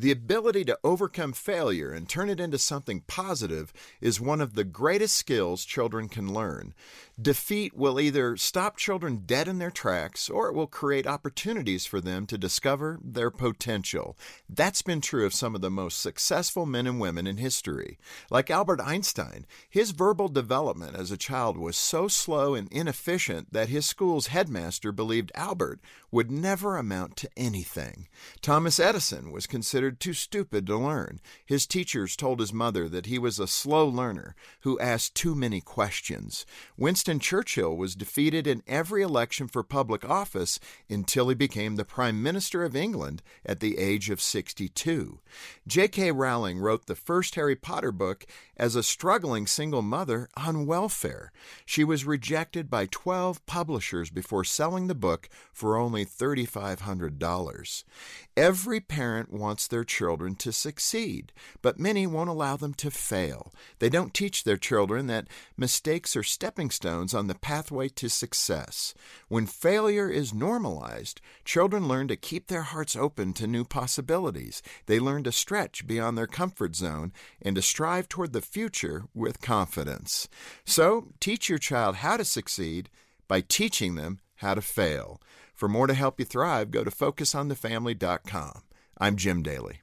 The ability to overcome failure and turn it into something positive is one of the greatest skills children can learn. Defeat will either stop children dead in their tracks or it will create opportunities for them to discover their potential. That's been true of some of the most successful men and women in history. Like Albert Einstein, his verbal development as a child was so slow and inefficient that his school's headmaster believed Albert would never amount to anything. Thomas Edison was considered too stupid to learn. His teachers told his mother that he was a slow learner who asked too many questions. Winston Churchill was defeated in every election for public office until he became the Prime Minister of England at the age of 62. J.K. Rowling wrote the first Harry Potter book as a struggling single mother on welfare. She was rejected by 12 publishers before selling the book for only $3,500. Every parent wants their children to succeed, but many won't allow them to fail. They don't teach their children that mistakes are stepping stones on the pathway to success. When failure is normalized, children learn to keep their hearts open to new possibilities. They learn to stretch beyond their comfort zone and to strive toward the future with confidence. So, teach your child how to succeed by teaching them how to fail. For more to help you thrive, go to focusonthefamily.com. I'm Jim Daly.